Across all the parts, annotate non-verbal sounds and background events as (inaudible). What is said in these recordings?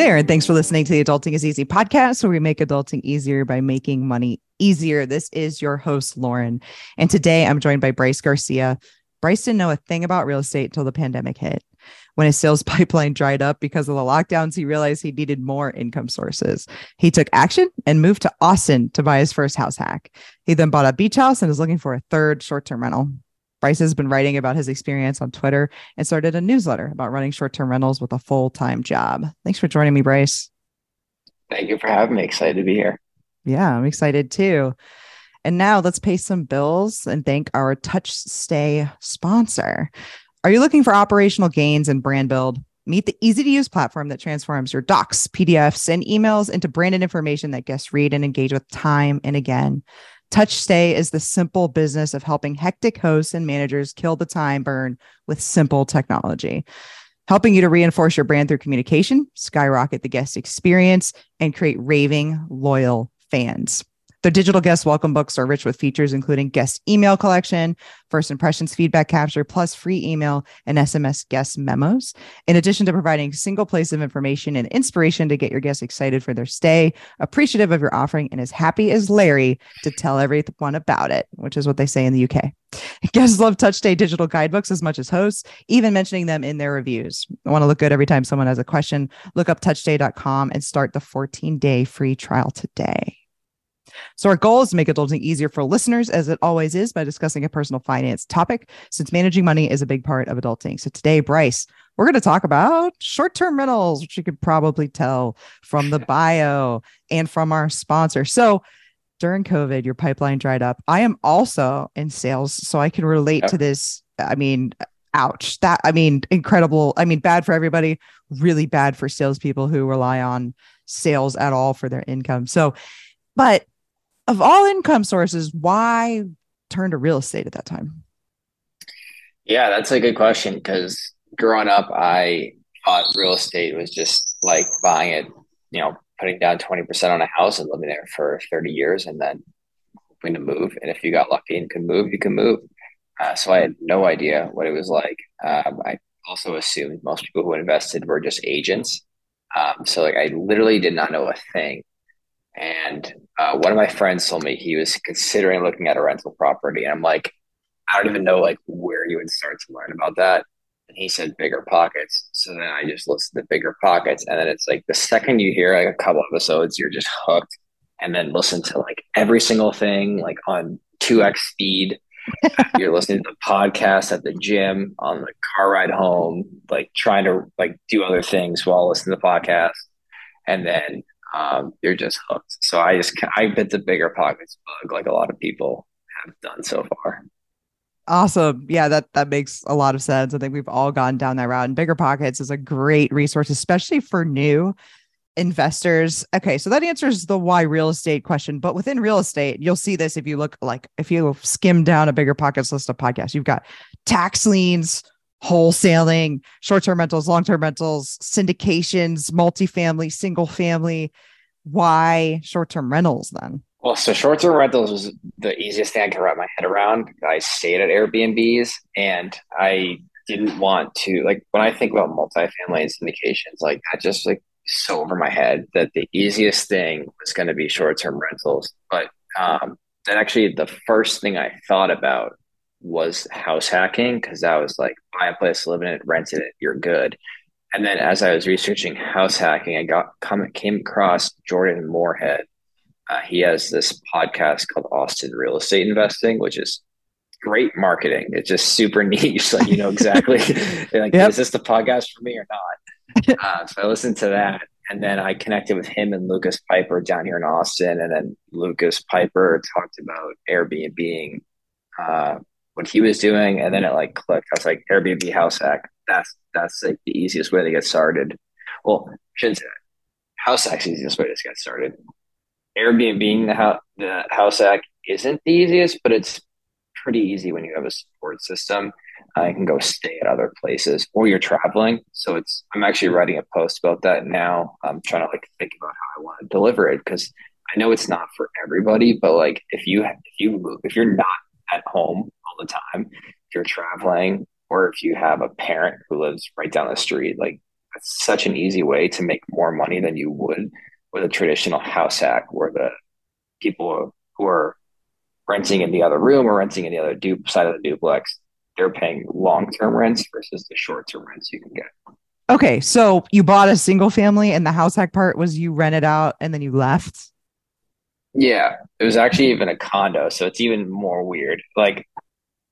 there, and thanks for listening to the Adulting is Easy podcast, where we make adulting easier by making money easier. This is your host, Lauren. And today I'm joined by Bryce Garcia. Bryce didn't know a thing about real estate until the pandemic hit. When his sales (laughs) pipeline dried up because of the lockdowns, he realized he needed more income sources. He took action and moved to Austin to buy his first house hack. He then bought a beach house and is looking for a third short term rental. Bryce has been writing about his experience on Twitter and started a newsletter about running short term rentals with a full time job. Thanks for joining me, Bryce. Thank you for having me. Excited to be here. Yeah, I'm excited too. And now let's pay some bills and thank our TouchStay sponsor. Are you looking for operational gains and brand build? Meet the easy to use platform that transforms your docs, PDFs, and emails into branded information that guests read and engage with time and again. TouchStay is the simple business of helping hectic hosts and managers kill the time burn with simple technology, helping you to reinforce your brand through communication, skyrocket the guest experience, and create raving, loyal fans. Their digital guest welcome books are rich with features including guest email collection, first impressions feedback capture, plus free email and SMS guest memos. In addition to providing a single place of information and inspiration to get your guests excited for their stay, appreciative of your offering, and as happy as Larry to tell everyone about it, which is what they say in the UK. (laughs) Guests love TouchStay digital guidebooks as much as hosts, even mentioning them in their reviews. I want to look good every time someone has a question. Look up touchstay.com and start the 14 day free trial today. So, our goal is to make adulting easier for listeners, as it always is, by discussing a personal finance topic, since managing money is a big part of adulting. So, today, Bryce, we're going to talk about short term rentals, which you could probably tell from the (laughs) bio and from our sponsor. So, during COVID, your pipeline dried up. I am also in sales, so I can relate to this. I mean, ouch. That, I mean, incredible. I mean, bad for everybody, really bad for salespeople who rely on sales at all for their income. So, but of all income sources, why turn to real estate at that time? Yeah, that's a good question because growing up, I thought real estate was just like buying it, you know, putting down 20% on a house and living there for 30 years and then hoping to move. And if you got lucky and could move, you can move. Uh, so I had no idea what it was like. Um, I also assumed most people who invested were just agents. Um, so like I literally did not know a thing and uh, one of my friends told me he was considering looking at a rental property. And I'm like, I don't even know like where you would start to learn about that. And he said bigger pockets. So then I just listened to bigger pockets. And then it's like the second you hear like a couple episodes, you're just hooked. And then listen to like every single thing like on 2x speed. (laughs) you're listening to the podcast at the gym, on the car ride home, like trying to like do other things while listening to the podcast. And then um, you're just hooked. So I just I bit the bigger pockets bug like a lot of people have done so far. Awesome. Yeah, that that makes a lot of sense. I think we've all gone down that route. And bigger pockets is a great resource, especially for new investors. Okay, so that answers the why real estate question. But within real estate, you'll see this if you look like if you skim down a bigger pockets list of podcasts, you've got tax liens, wholesaling, short term rentals, long term rentals, syndications, multifamily, single family. Why short term rentals then? Well, so short term rentals was the easiest thing I could wrap my head around. I stayed at Airbnbs and I didn't want to, like, when I think about multifamily and syndications, like, that just like so over my head that the easiest thing was going to be short term rentals. But um, then actually, the first thing I thought about was house hacking because that was like buy a place, live in it, rent it, you're good. And then as I was researching house hacking, I got come came across Jordan Moorhead. Uh, he has this podcast called Austin Real Estate Investing, which is great marketing. It's just super (laughs) niche. Like you know exactly (laughs) like yep. is this the podcast for me or not? (laughs) Uh, so I listened to that, and then I connected with him and Lucas Piper down here in Austin, and then Lucas Piper talked about Airbnb uh, what he was doing, and then it like clicked. I was like, Airbnb house hack. That's that's like the easiest way to get started. Well, I shouldn't say. House hack's the easiest way to get started. Airbnb the the house hack isn't the easiest, but it's pretty easy when you have a support system. Uh, you can go stay at other places or you're traveling. So it's I'm actually writing a post about that now. I'm trying to like think about how I want to deliver it because I know it's not for everybody, but like if you if you move if you're not at home all the time. If you're traveling or if you have a parent who lives right down the street, like it's such an easy way to make more money than you would with a traditional house hack where the people who are renting in the other room or renting in the other du- side of the duplex, they're paying long term rents versus the short term rents you can get. Okay, so you bought a single family, and the house hack part was you rented out and then you left. Yeah, it was actually even a condo, so it's even more weird. Like,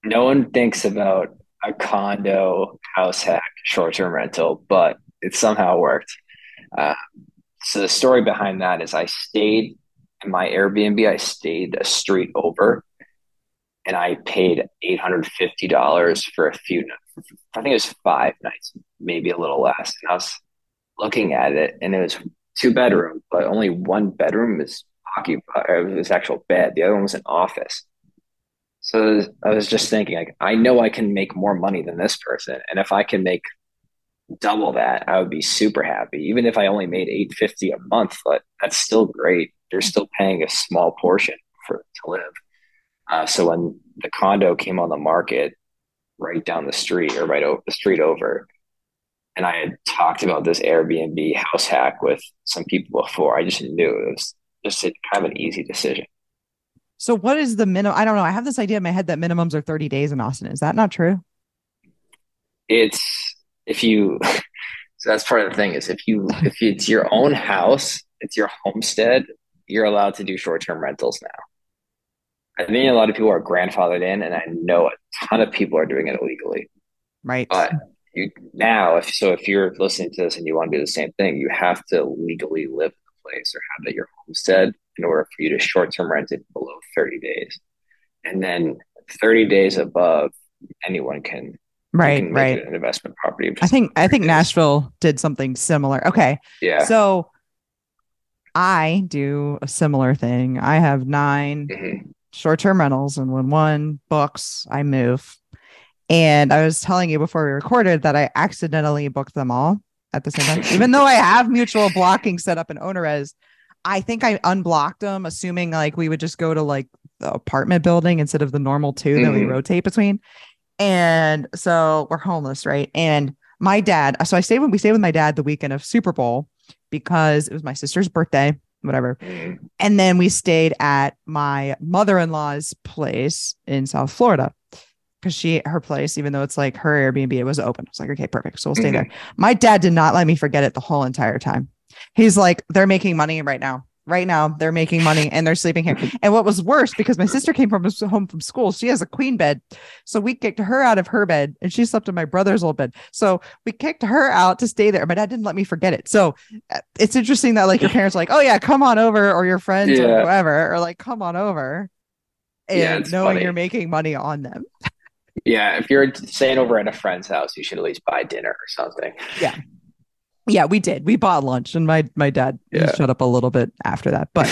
no one thinks about a condo house hack short term rental, but it somehow worked. Uh, so the story behind that is I stayed in my Airbnb. I stayed a street over, and I paid eight hundred fifty dollars for a few. I think it was five nights, maybe a little less. And I was looking at it, and it was two bedroom, but only one bedroom is occupied. Was actual bed. The other one was an office. So I was just thinking, like, I know I can make more money than this person, and if I can make double that, I would be super happy. Even if I only made eight fifty a month, but that's still great. You're still paying a small portion for to live. Uh, so when the condo came on the market, right down the street or right over the street over, and I had talked about this Airbnb house hack with some people before, I just knew it was just a, kind of an easy decision. So what is the minimum? I don't know. I have this idea in my head that minimums are 30 days in Austin. Is that not true? It's if you (laughs) so that's part of the thing is if you if it's your own house, it's your homestead, you're allowed to do short-term rentals now. I think a lot of people are grandfathered in and I know a ton of people are doing it illegally. Right. But you now if so if you're listening to this and you want to do the same thing, you have to legally live place or have it your homestead in order for you to short-term rent it below 30 days. And then 30 days above, anyone can right right an investment property. I think I think Nashville did something similar. Okay. Yeah. So I do a similar thing. I have 9 Mhm. short-term rentals and when one books, I move. And I was telling you before we recorded that I accidentally booked them all at the same time. Even though I have mutual blocking set up in OwnerRez, I think I unblocked them, assuming like we would just go to like the apartment building instead of the normal 2 that we Mhm. rotate between. And so we're homeless, right? And my dad, so I stayed when we stayed with my dad the weekend of Super Bowl because it was my sister's birthday, whatever. Mhm. And then we stayed at my mother-in-law's place in South Florida because she her place, even though it's like her Airbnb, it was open. I was like, okay, perfect. So we'll stay there. My dad did not let me forget it the whole entire time. He's like, they're making money right now. Right now, they're making money and they're sleeping here. (laughs) And what was worse, because my sister came from home from school, she has a queen bed. So we kicked her out of her bed and she slept in my brother's old bed. So we kicked her out to stay there. My dad didn't let me forget it. So uh, it's interesting that like your parents are like, oh yeah, come on over, or your friends or whoever, or like, come on over. And Yeah, knowing funny. you're making money on them. Yeah, if you're staying over at a friend's house, you should at least buy dinner or something. Yeah, Yeah, we did. We bought lunch and my my dad Yeah. shut up a little bit after that. But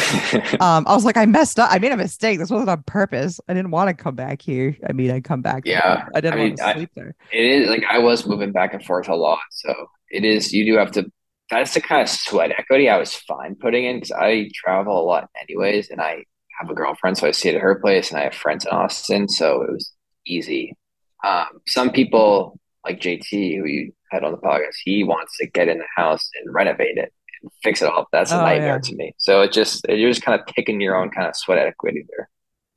(laughs) um i was like i messed up i made a mistake this wasn't on purpose i didn't want to come back here i mean i come back Yeah, i didn't I want mean, to I- sleep there it is like I was moving back and forth a lot, so it is. You do have to. That's the kind of sweat equity I was fine putting in because I travel a lot anyways, and I have a girlfriend, so I stayed at her place, and I have friends in Austin, so it was easy. Um, some people like JT, who you had on the podcast, he wants to get in the house and renovate it and fix it all. That's a Oh, nightmare yeah. to me. So it just you're just kind of picking your own kind of sweat equity there.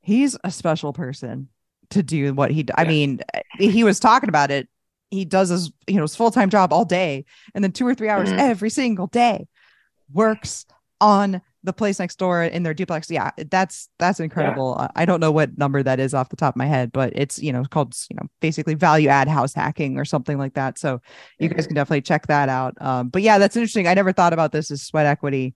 he's a special person to do what he d- i Yeah. mean he was talking about it he does his you know his full-time job all day and then two or three hours Mhm. every single day works on the place next door in their duplex. Yeah that's that's incredible. Uh, i don't know what number that is off the top of my head but it's you know called you know basically value add house hacking or something like that. So you guys can definitely check that out. Um but yeah that's interesting. I never thought about this as sweat equity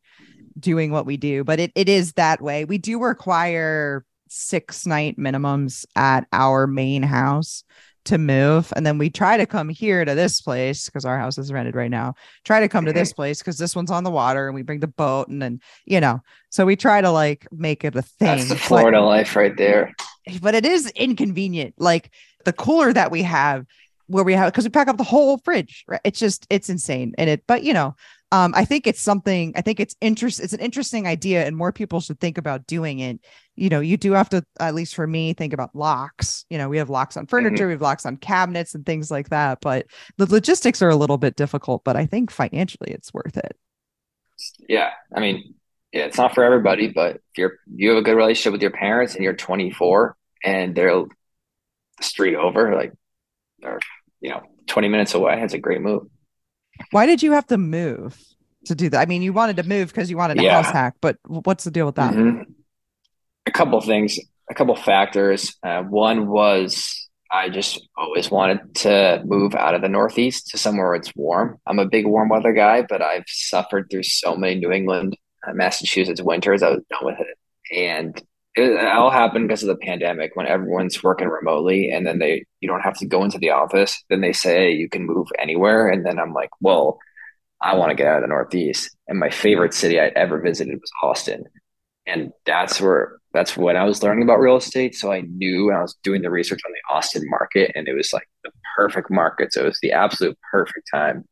doing what we do but it, it is that way. We do require six night minimums at our main house to move and then we try to come here to this place because our house is rented right now try to come to this mm-hmm. place because this one's on the water and we bring the boat and then you know so we try to like make it a thing That's the but- Florida life right there. but it is inconvenient. Like the cooler that we have, where we have because we pack up the whole fridge. Right? It's just it's insane. And it, but you know, um, I think it's something. I think it's interest. It's an interesting idea, and more people should think about doing it. You know, you do have to, at least for me, think about locks. You know, we have locks on furniture, mm-hmm. we have locks on cabinets, and things like that. But the logistics are a little bit difficult. But I think financially, it's worth it. Yeah, I mean, yeah, it's not for everybody, but if you're you have a good relationship with your parents and you're 24 and they're the street over, like, or you know, 20 minutes away, it's a great move. Why did you have to move to do that? I mean, you wanted to move because you wanted a yeah. house hack, but what's the deal with that? Mm-hmm. A couple things, a couple factors. Uh, one was I just always wanted to move out of the Northeast to somewhere where it's warm. I'm a big warm weather guy, but I've suffered through so many New England, uh, Massachusetts winters. I was done with it, and it all happened because of the pandemic when everyone's working remotely and then they you don't have to go into the office. Then they say you can move anywhere. And then i'm like well i want to get out of the northeast. And my favorite city i'd ever visited was austin. And that's where that's when i was learning about real estate. So i knew i was doing the research on the austin market and it was like the perfect market. So it was the absolute perfect time.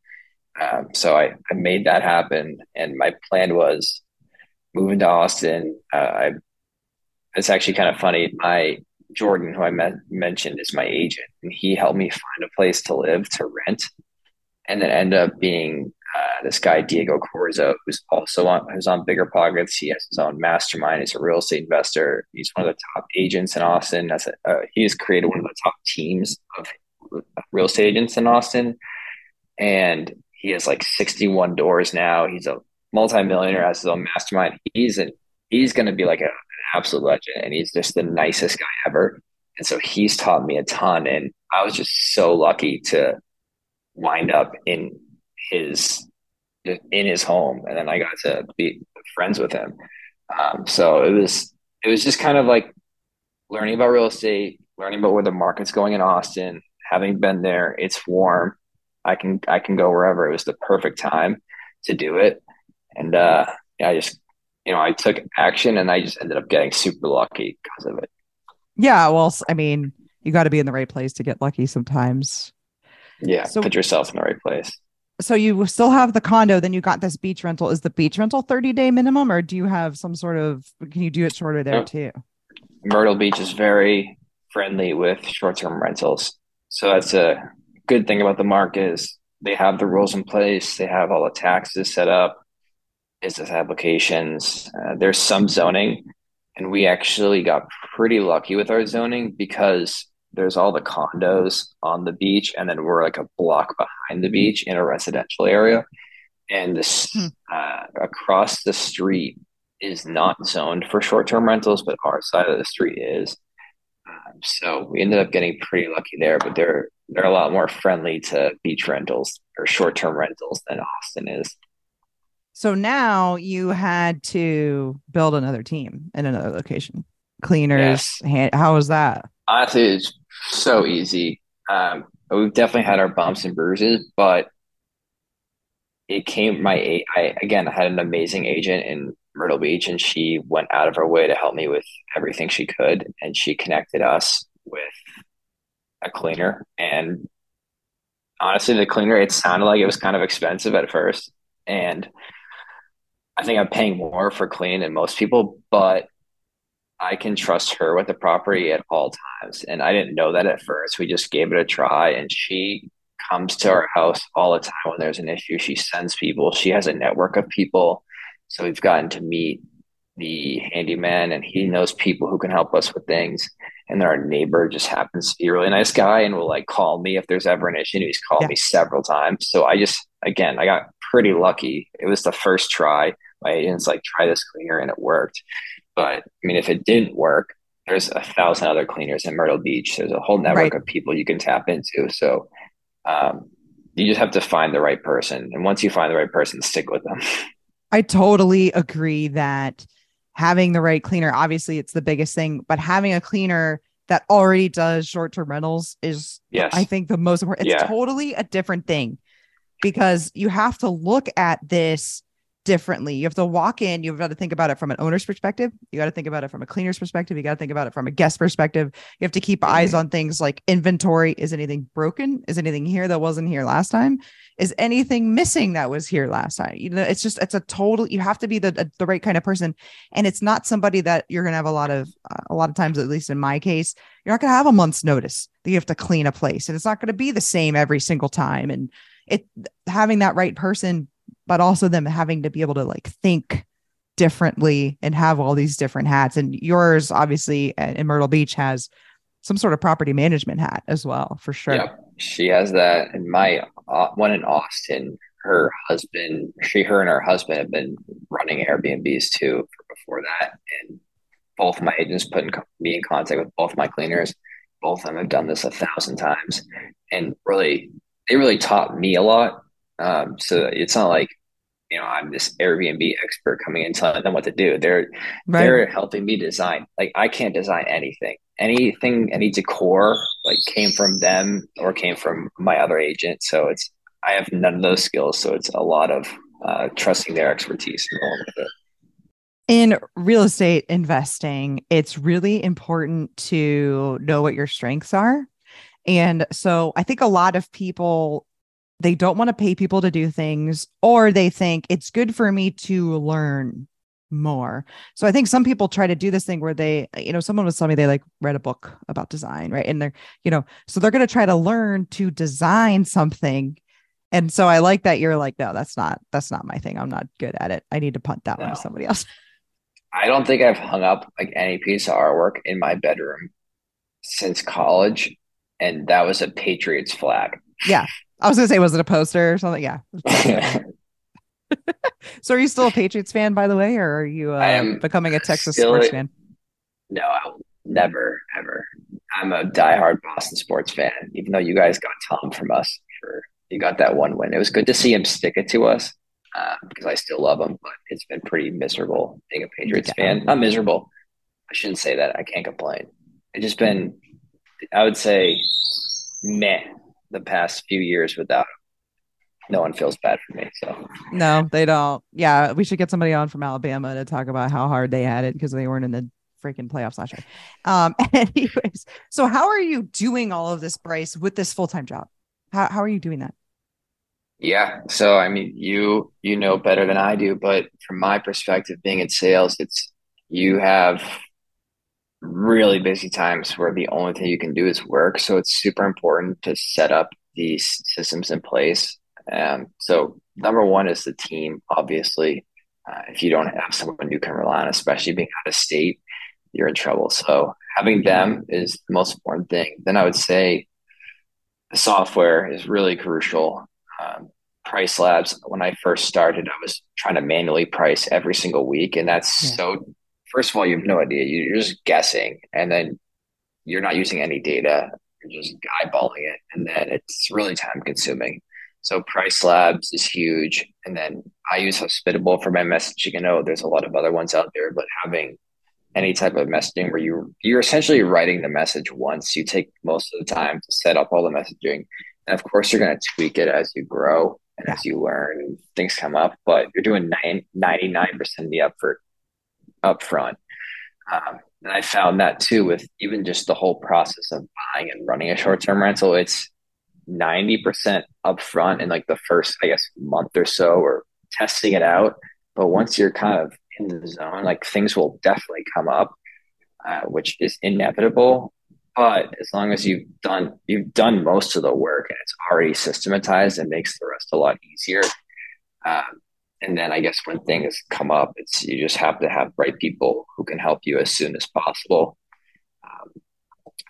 Um, so I, I made that happen and my plan was moving to austin. Uh, i it's actually kind of funny. My Jordan, who I met, mentioned, is my agent, and he helped me find a place to live to rent, and then end up being uh, this guy Diego Corzo, who's also on who's on Bigger Pockets. He has his own mastermind. He's a real estate investor. He's one of the top agents in Austin. That's a, uh, he has created one of the top teams of real estate agents in Austin, and he has like 61 doors now. He's a multimillionaire, has his own mastermind. He's an he's going to be like a absolute legend and he's just the nicest guy ever. And so he's taught me a ton. And I was just so lucky to wind up in his in his home and then I got to be friends with him. Um, so it was it was just kind of like learning about real estate, learning about where the market's going in Austin, having been there, it's warm. I can I can go wherever. It was the perfect time to do it. And uh I just you know, I took action and I just ended up getting super lucky because of it. Yeah. Well, I mean, you got to be in the right place to get lucky sometimes. Yeah. So, put yourself in the right place. So you still have the condo, then you got this beach rental. Is the beach rental 30 day minimum or do you have some sort of, can you do it shorter there too? Myrtle Beach is very friendly with short term rentals. So that's a good thing about the market is they have the rules in place. They have all the taxes set up business applications. Uh, there's some zoning, and we actually got pretty lucky with our zoning because there's all the condos on the beach, and then we're like a block behind the beach in a residential area. And this hmm. uh, across the street is not zoned for short term rentals, but our side of the street is. Um, so we ended up getting pretty lucky there, but they're they're a lot more friendly to beach rentals or short term rentals than Austin is. So now you had to build another team in another location. Cleaners, yes. hand, how was that? Honestly, it's so easy. Um, we've definitely had our bumps and bruises, but it came my I again I had an amazing agent in Myrtle Beach and she went out of her way to help me with everything she could and she connected us with a cleaner and honestly the cleaner it sounded like it was kind of expensive at first and I think I'm paying more for clean than most people, but I can trust her with the property at all times. And I didn't know that at first. We just gave it a try, and she comes to our house all the time when there's an issue. She sends people. She has a network of people, so we've gotten to meet the handyman, and he knows people who can help us with things. And then our neighbor just happens to be a really nice guy, and will like call me if there's ever an issue. He's called yeah. me several times. So I just, again, I got pretty lucky. It was the first try my agents like try this cleaner and it worked. But I mean, if it didn't work, there's a thousand other cleaners in Myrtle Beach. There's a whole network right. of people you can tap into. So um, you just have to find the right person. And once you find the right person, stick with them. (laughs) I totally agree that having the right cleaner, obviously, it's the biggest thing, but having a cleaner that already does short term rentals is, yes. I think, the most important. It's yeah. totally a different thing because you have to look at this differently. You have to walk in, you've got to think about it from an owner's perspective. You got to think about it from a cleaner's perspective. You got to think about it from a guest perspective. You have to keep eyes mm-hmm. on things like inventory. Is anything broken? Is anything here that wasn't here last time? Is anything missing that was here last time? You know, it's just, it's a total, you have to be the, the right kind of person. And it's not somebody that you're going to have a lot of, uh, a lot of times, at least in my case, you're not going to have a month's notice that you have to clean a place and it's not going to be the same every single time. And it, having that right person but also them having to be able to like think differently and have all these different hats. And yours, obviously, in Myrtle Beach has some sort of property management hat as well, for sure. Yeah, she has that. And my uh, one in Austin, her husband, she, her, and her husband have been running Airbnbs too before that. And both my agents put in, me in contact with both my cleaners. Both of them have done this a thousand times, and really, they really taught me a lot um, so it's not like you know I'm this Airbnb expert coming in telling them what to do. They're right. they're helping me design. Like I can't design anything. Anything, any decor like came from them or came from my other agent. So it's I have none of those skills. So it's a lot of uh, trusting their expertise and going with it. In real estate investing, it's really important to know what your strengths are. And so I think a lot of people they don't want to pay people to do things or they think it's good for me to learn more. So I think some people try to do this thing where they, you know, someone was telling me they like read a book about design, right? And they're, you know, so they're going to try to learn to design something. And so I like that you're like, no, that's not, that's not my thing. I'm not good at it. I need to punt that no. one to somebody else. (laughs) I don't think I've hung up like any piece of artwork in my bedroom since college. And that was a Patriots flag. Yeah. I was gonna say, was it a poster or something? Yeah. (laughs) so, are you still a Patriots fan, by the way, or are you uh, becoming a Texas sports fan? No, I will never, ever. I'm a diehard Boston sports fan. Even though you guys got Tom from us for you got that one win, it was good to see him stick it to us uh, because I still love him. But it's been pretty miserable being a Patriots yeah. fan. Not miserable. I shouldn't say that. I can't complain. It's just been, I would say, meh the past few years without him. No one feels bad for me. So no, they don't. Yeah, we should get somebody on from Alabama to talk about how hard they had it because they weren't in the freaking playoffs last year. Um, (laughs) anyways, so how are you doing all of this, Bryce, with this full time job? How how are you doing that? Yeah. So I mean, you you know better than I do, but from my perspective, being in sales, it's you have really busy times where the only thing you can do is work. So it's super important to set up these systems in place. Um, so number one is the team. Obviously, uh, if you don't have someone you can rely on, especially being out of state, you're in trouble. So having them is the most important thing. Then I would say the software is really crucial. Um, price labs when i first started i was trying to manually price every single week and that's yeah. so first of all, you have no idea. You're just guessing, and then you're not using any data. You're just eyeballing it, and then it's really time consuming. So Price Labs is huge, and then I use Hospitable for my messaging. I know there's a lot of other ones out there, but having any type of messaging where you you're essentially writing the message once. You take most of the time to set up all the messaging, and of course you're going to tweak it as you grow and as you learn things come up. But you're doing 99 percent of the effort up front. Um, and I found that too with even just the whole process of buying and running a short term rental. It's 90% upfront in like the first, I guess, month or so or testing it out. But once you're kind of in the zone, like things will definitely come up, uh, which is inevitable. But as long as you've done you've done most of the work and it's already systematized, it makes the rest a lot easier. Um, and then I guess when things come up, it's you just have to have right people who can help you as soon as possible. Um,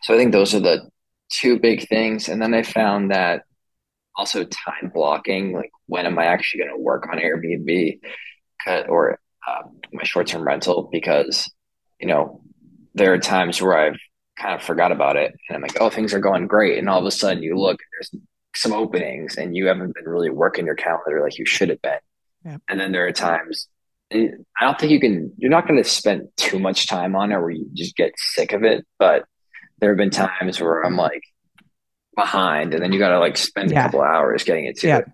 so I think those are the two big things. And then I found that also time blocking, like when am I actually going to work on Airbnb or uh, my short term rental? Because you know there are times where I've kind of forgot about it, and I'm like, oh, things are going great, and all of a sudden you look, there's some openings, and you haven't been really working your calendar like you should have been. Yeah. And then there are times I don't think you can, you're not going to spend too much time on it where you just get sick of it. But there have been times where I'm like behind and then you got to like spend yeah. a couple hours getting it to yeah. it.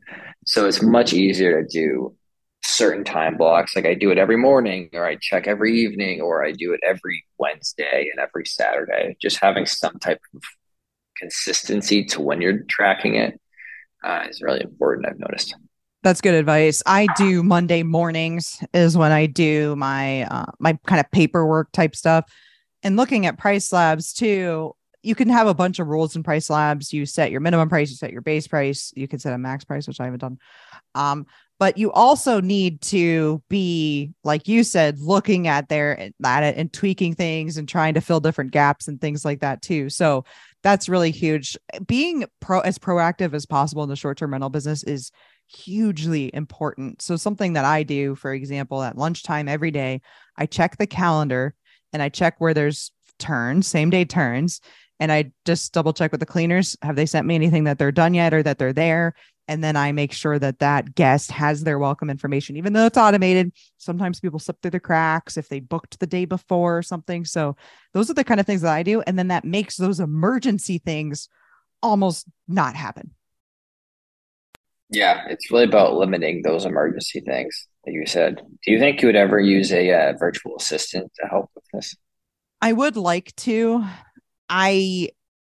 So it's much easier to do certain time blocks. Like I do it every morning, or I check every evening, or I do it every Wednesday and every Saturday. Just having some type of consistency to when you're tracking it uh, is really important. I've noticed. That's good advice. I do Monday mornings is when I do my uh, my kind of paperwork type stuff. And looking at price labs too, you can have a bunch of rules in price labs. You set your minimum price, you set your base price, you can set a max price, which I haven't done. Um, but you also need to be, like you said, looking at there at it and tweaking things and trying to fill different gaps and things like that too. So that's really huge. Being pro as proactive as possible in the short-term rental business is hugely important. So something that I do, for example, at lunchtime every day, I check the calendar and I check where there's turns, same day turns, and I just double check with the cleaners. Have they sent me anything that they're done yet or that they're there? And then I make sure that that guest has their welcome information, even though it's automated. Sometimes people slip through the cracks if they booked the day before or something. So those are the kind of things that I do. And then that makes those emergency things almost not happen. Yeah, it's really about limiting those emergency things that you said. Do you think you would ever use a uh, virtual assistant to help with this? I would like to. I,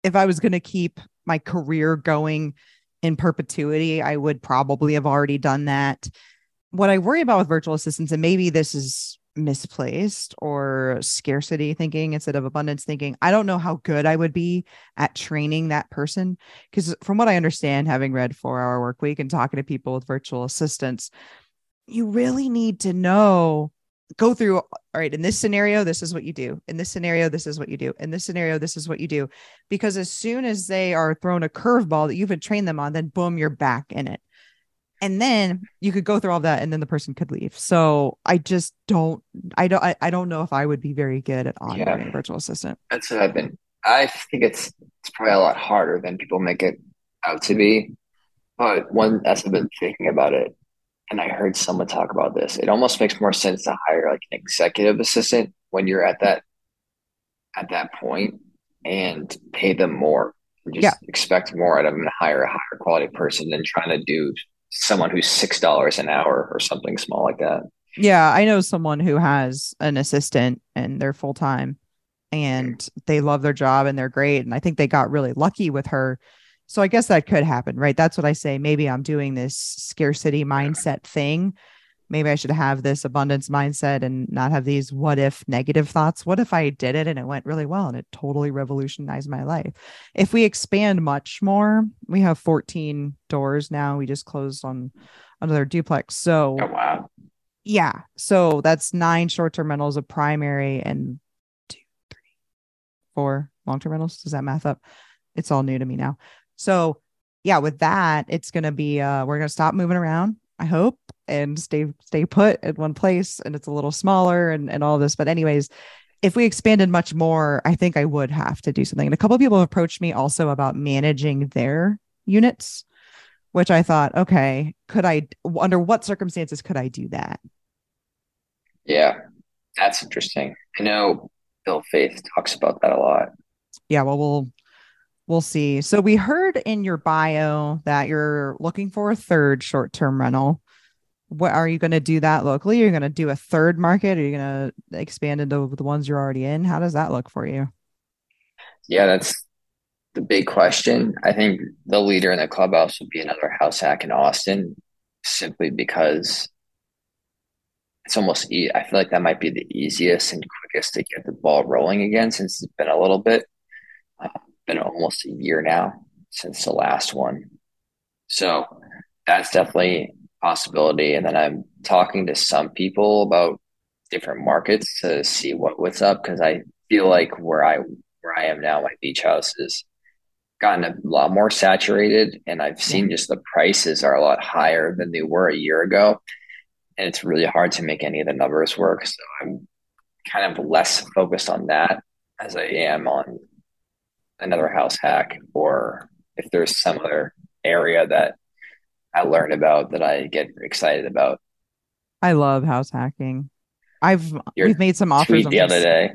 if I was going to keep my career going in perpetuity, I would probably have already done that. What I worry about with virtual assistants, and maybe this is misplaced or scarcity thinking instead of abundance thinking. I don't know how good I would be at training that person because from what I understand having read 4 hour work week and talking to people with virtual assistants, you really need to know go through all right in this scenario this is what you do. In this scenario this is what you do. In this scenario this is what you do. Because as soon as they are thrown a curveball that you've been trained them on then boom you're back in it and then you could go through all that and then the person could leave so i just don't i don't i, I don't know if i would be very good at onboarding yeah. a virtual assistant that's what i've been i think it's it's probably a lot harder than people make it out to be but one as i've been thinking about it and i heard someone talk about this it almost makes more sense to hire like an executive assistant when you're at that at that point and pay them more just yeah. expect more out of them and hire a higher quality person than trying to do someone who's six dollars an hour or something small like that. Yeah, I know someone who has an assistant and they're full time and they love their job and they're great. And I think they got really lucky with her. So I guess that could happen, right? That's what I say. Maybe I'm doing this scarcity mindset thing maybe I should have this abundance mindset and not have these what if negative thoughts. What if I did it and it went really well and it totally revolutionized my life? If we expand much more, we have 14 doors now. We just closed on another duplex. So, oh, wow. Yeah. So that's nine short term rentals, a primary, and two, three, four long term rentals. Does that math up? It's all new to me now. So, yeah, with that, it's going to be, uh, we're going to stop moving around I hope, and stay stay put in one place. And it's a little smaller and and all this. But anyways, if we expanded much more, I think I would have to do something. And a couple of people approached me also about managing their units, which I thought, okay, could I? Under what circumstances could I do that? Yeah, that's interesting. I know Bill Faeth talks about that a lot. Yeah, well, we'll we'll see. So we heard in your bio that you're looking for a third short-term rental. What are you going to do that locally? Are you going to do a third market? Are you going to expand into the ones you're already in? How does that look for you? Yeah, that's the big question. I think the leader in the clubhouse would be another house hack in Austin, simply because it's almost. E- I feel like that might be the easiest and quickest to get the ball rolling again, since it's been a little bit. Uh, been almost a year now since the last one. So that's definitely possibility. And then I'm talking to some people about different markets to see what what's up because I feel like where I where I am now, my beach house has gotten a lot more saturated, and I've seen just the prices are a lot higher than they were a year ago, and it's really hard to make any of the numbers work. So I'm kind of less focused on that as I am on another house hack or if there's some other area that I learn about that I get excited about. I love house hacking. I've Your we've made some offers on the other day.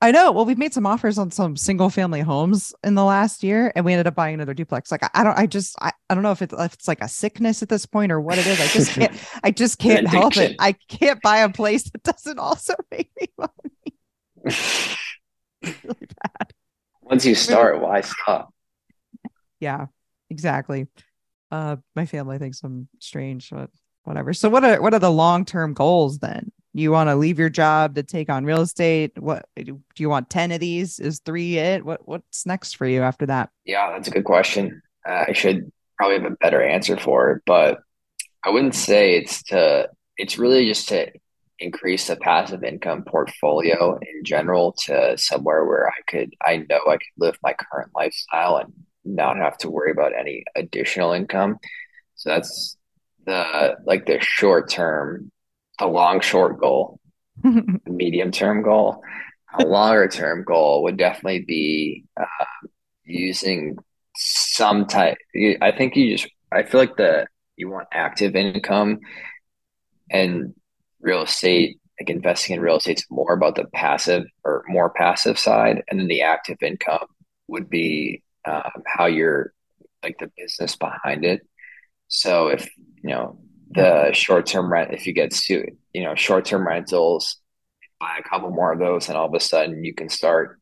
I know. Well, we've made some offers on some single family homes in the last year, and we ended up buying another duplex. Like I, don't, I just, I, I don't know if it's, if it's like a sickness at this point or what it is. I just can't, (laughs) I just can't help it. I can't buy a place that doesn't also (laughs) make me money. (laughs) really bad. Once you start, why stop? Yeah, exactly. Uh, my family thinks I'm strange, but whatever. So, what are what are the long term goals then? you want to leave your job to take on real estate? What do you want 10 of these? Is three it? What what's next for you after that? Yeah that's a good question. Uh, i should probably have a better answer for it but i wouldn't say it's to it's really just to increase the passive income portfolio in general to somewhere where i could i know i could live my current lifestyle and not have to worry about any additional income so that's the like the short term a long short goal, (laughs) medium term goal. A (laughs) longer term goal would definitely be uh, using some type. I think you just. I feel like the you want active income and real estate. Like investing in real estate is more about the passive or more passive side, and then the active income would be um, how you're like the business behind it. So if you know the short term rent if you get to you know short term rentals buy a couple more of those and all of a sudden you can start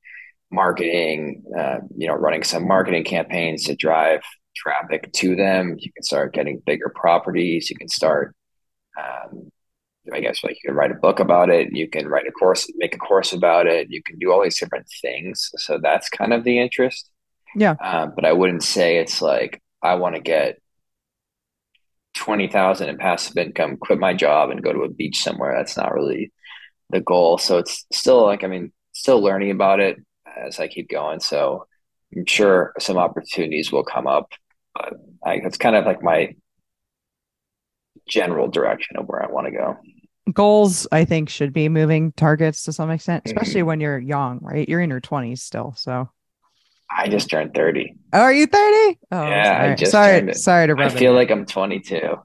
marketing uh, you know running some marketing campaigns to drive traffic to them. You can start getting bigger properties. You can start um, i guess like you can write a book about it. You can write a course make a course about it. You can do all these different things. So that's kind of the interest yeah um, but i wouldn't say it's like i want to get twenty thousand in passive income, quit my job and go to a beach somewhere. That's not really the goal. So it's still like I mean, still learning about it as I keep going. So I'm sure some opportunities will come up, but I, it's kind of like my general direction of where I want to go. Goals, I think, should be moving targets to some extent, especially mm-hmm. when you're young, right? You're in your 20s still. So I just turned 30. Oh, are you 30? Oh, yeah, sorry. I just sorry, sorry to I feel like I'm 22.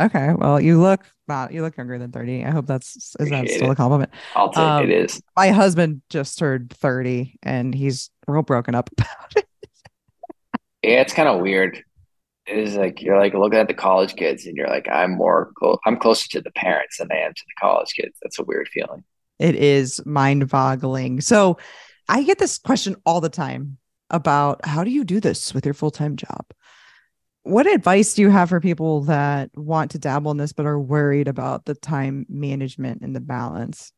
Okay, well, you look not you look younger than 30. I hope that's is that still it. a compliment. I'll take um, it is. My husband just turned 30 and he's real broken up (laughs) about it. yeah, it's kind of weird. It is like you're like looking at the college kids and you're like, I'm more close I'm closer to the parents than I am to the college kids. That's a weird feeling. It is mind-boggling. So I get this question all the time about how do you do this with your full-time job? What advice do you have for people that want to dabble in this but are worried about the time management and the balance?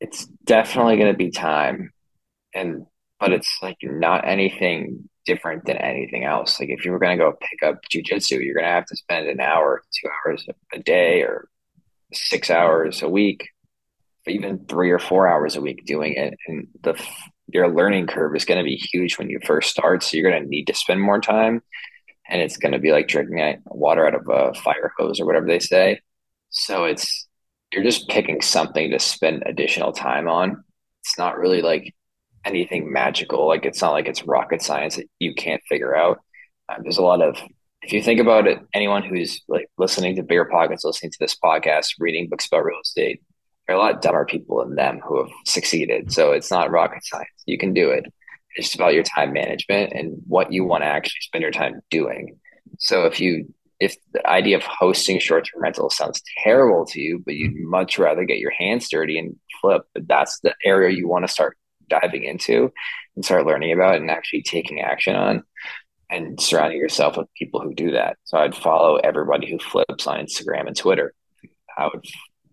It's definitely going to be time and but it's like not anything different than anything else. Like if you were going to go pick up jujitsu you're going to have to spend an hour two hours a day or six hours a week even three or four hours a week doing it. And the your learning curve is going to be huge when you first start. So you're going to need to spend more time. And it's going to be like drinking water out of a fire hose or whatever they say. So it's, you're just picking something to spend additional time on. It's not really like anything magical. Like it's not like it's rocket science that you can't figure out. Um, there's a lot of, if you think about it, anyone who's like listening to Bigger Pockets, listening to this podcast, reading books about real estate, there are a lot dumber people than them who have succeeded. So it's not rocket science. You can do it. It's just about your time management and what you want to actually spend your time doing. So if you if the idea of hosting short-term rentals sounds terrible to you, but you'd much rather get your hands dirty and flip, but that's the area you want to start diving into and start learning about and actually taking action on and surrounding yourself with people who do that. So I'd follow everybody who flips on Instagram and Twitter. I would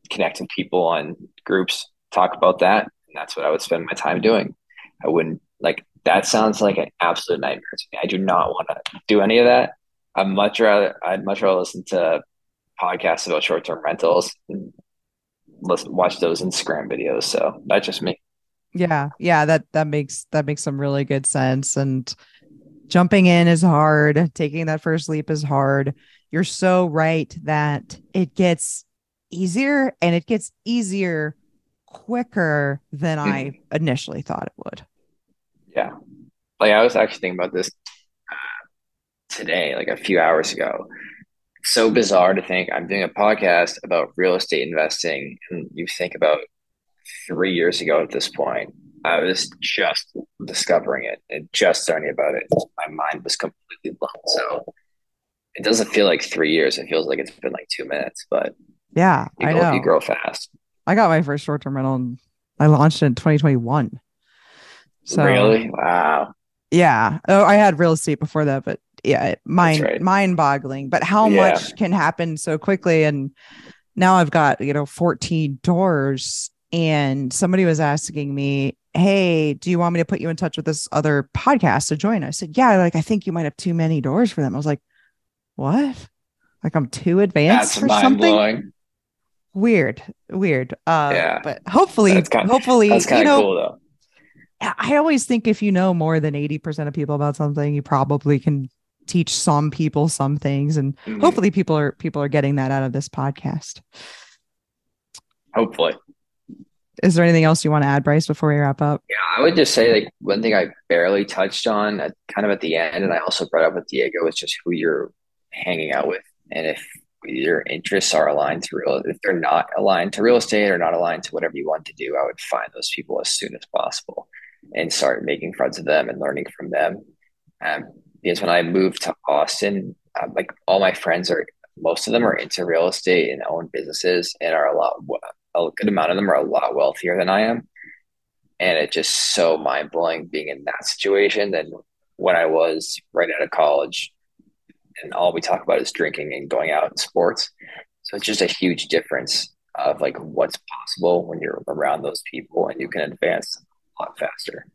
connect with people on groups, talk about that. And that's what I would spend my time doing. I wouldn't like that sounds like an absolute nightmare to me. I do not want to do any of that. I'd much rather I'd much rather listen to podcasts about short term rentals and listen watch those Instagram videos. So that's just me. Yeah. Yeah. That that makes that makes some really good sense. And jumping in is hard. Taking that first leap is hard. You're so right that it gets easier and it gets easier quicker than mm-hmm. I initially thought it would. Yeah. Like I was actually thinking about this uh, today, like a few hours ago. It's so bizarre to think I'm doing a podcast about real estate investing and you think about three years ago at this point. I was just discovering it and just learning about it. My mind was completely blown. So it doesn't feel like three years. It feels like it's been like two minutes, but yeah, you, I know. you grow fast. I got my first short term rental and I launched in 2021. So really? Wow. yeah. Oh, I had real estate before that, but yeah, mind right. mind boggling. But how Yeah. much can happen so quickly? And now I've got, you know, 14 doors. And somebody was asking me, Hey, do you want me to put you in touch with this other podcast to join? I said, Yeah, like I think you might have too many doors for them. I was like, What? Like I'm too advanced That's for something? blowing. Weird, weird. Uh Yeah. but hopefully, That's kind- hopefully, That's kind you of know, cool though. I always think if you know more than 80% of people about something, you probably can teach some people some things. And Mhm. hopefully people are people are getting that out of this podcast. Hopefully. Is there anything else you want to add, Bryce, before we wrap up? Yeah, I would just say like one thing I barely touched on at, kind of at the end, and I also brought up with Diego is just who you're hanging out with, and if your interests are aligned to real, if they're not aligned to real estate or not aligned to whatever you want to do, I would find those people as soon as possible and start making friends with them and learning from them. Um, because when I moved to Austin, um, like all my friends are, most of them are into real estate and own businesses and are a lot, a good amount of them are a lot wealthier than I am and it's just so mind blowing being in that situation than when I was right out of college, and all we talk about is drinking and going out and sports. So it's just a huge difference of like what's possible when you're around those people and you can advance a lot faster.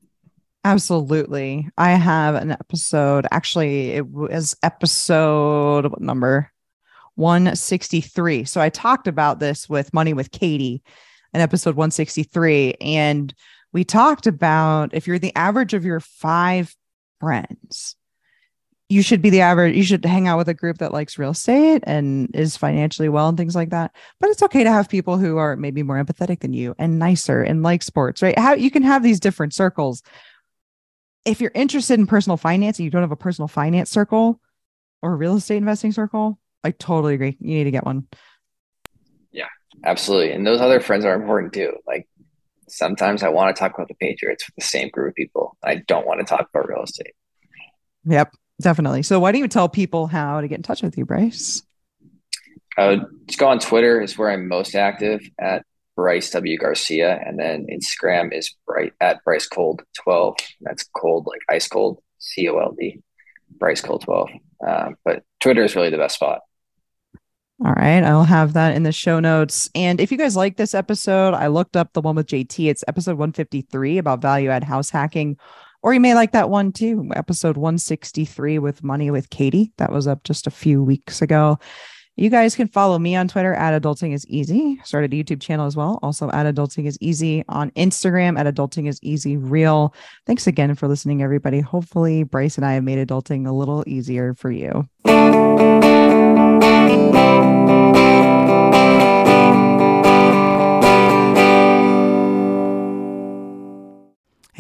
Absolutely. I have an episode. Actually, it was episode number 163. So I talked about this with Money with Katie in episode 163. And we talked about if you're the average of your five friends, you should be the average. You should hang out with a group that likes real estate and is financially well and things like that. But it's okay to have people who are maybe more empathetic than you and nicer and like sports, right? How you can have these different circles. If you're interested in personal finance and you don't have a personal finance circle or a real estate investing circle, I totally agree. You need to get one. Yeah absolutely. And those other friends are important too. Like sometimes I want to talk about the Patriots with the same group of people. I don't want to talk about real estate. Yep, definitely. So why don't you tell people how to get in touch with you, Bryce? Would just go on Twitter is where I'm most active at Bryce W Garcia, and then Instagram is bright at Bryce Cold twelve. That's cold like ice cold, C O L D, Bryce Cold twelve. Um, but Twitter is really the best spot. All right. I'll have that in the show notes. And if you guys like this episode, I looked up the one with JT. It's episode 153 about value add house hacking. Or you may like that one too, episode 163 with Money with Katie. That was up just a few weeks ago. You guys can follow me on Twitter at Adulting is Easy. Started a YouTube channel as well. Also at Adulting is Easy on Instagram at Adulting is Easy Real. Thanks again for listening, everybody. Hopefully, Bryce and I have made adulting a little easier for you.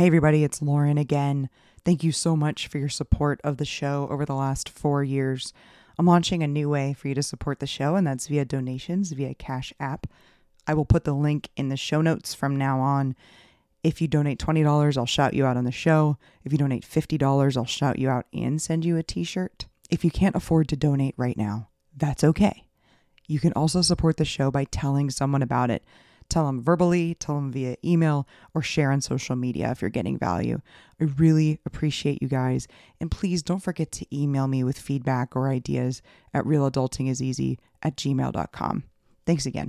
Hey, everybody, it's Lauren again. Thank you so much for your support of the show over the last four years. I'm launching a new way for you to support the show, and that's via donations via Cash App. I will put the link in the show notes from now on. If you donate $20, I'll shout you out on the show. If you donate $50, I'll shout you out and send you a t shirt. If you can't afford to donate right now, that's okay. You can also support the show by telling someone about it. Tell them verbally, tell them via email, or share on social media if you're getting value. I really appreciate you guys. And please don't forget to email me with feedback or ideas at realadultingiseasy at gmail.com. Thanks again.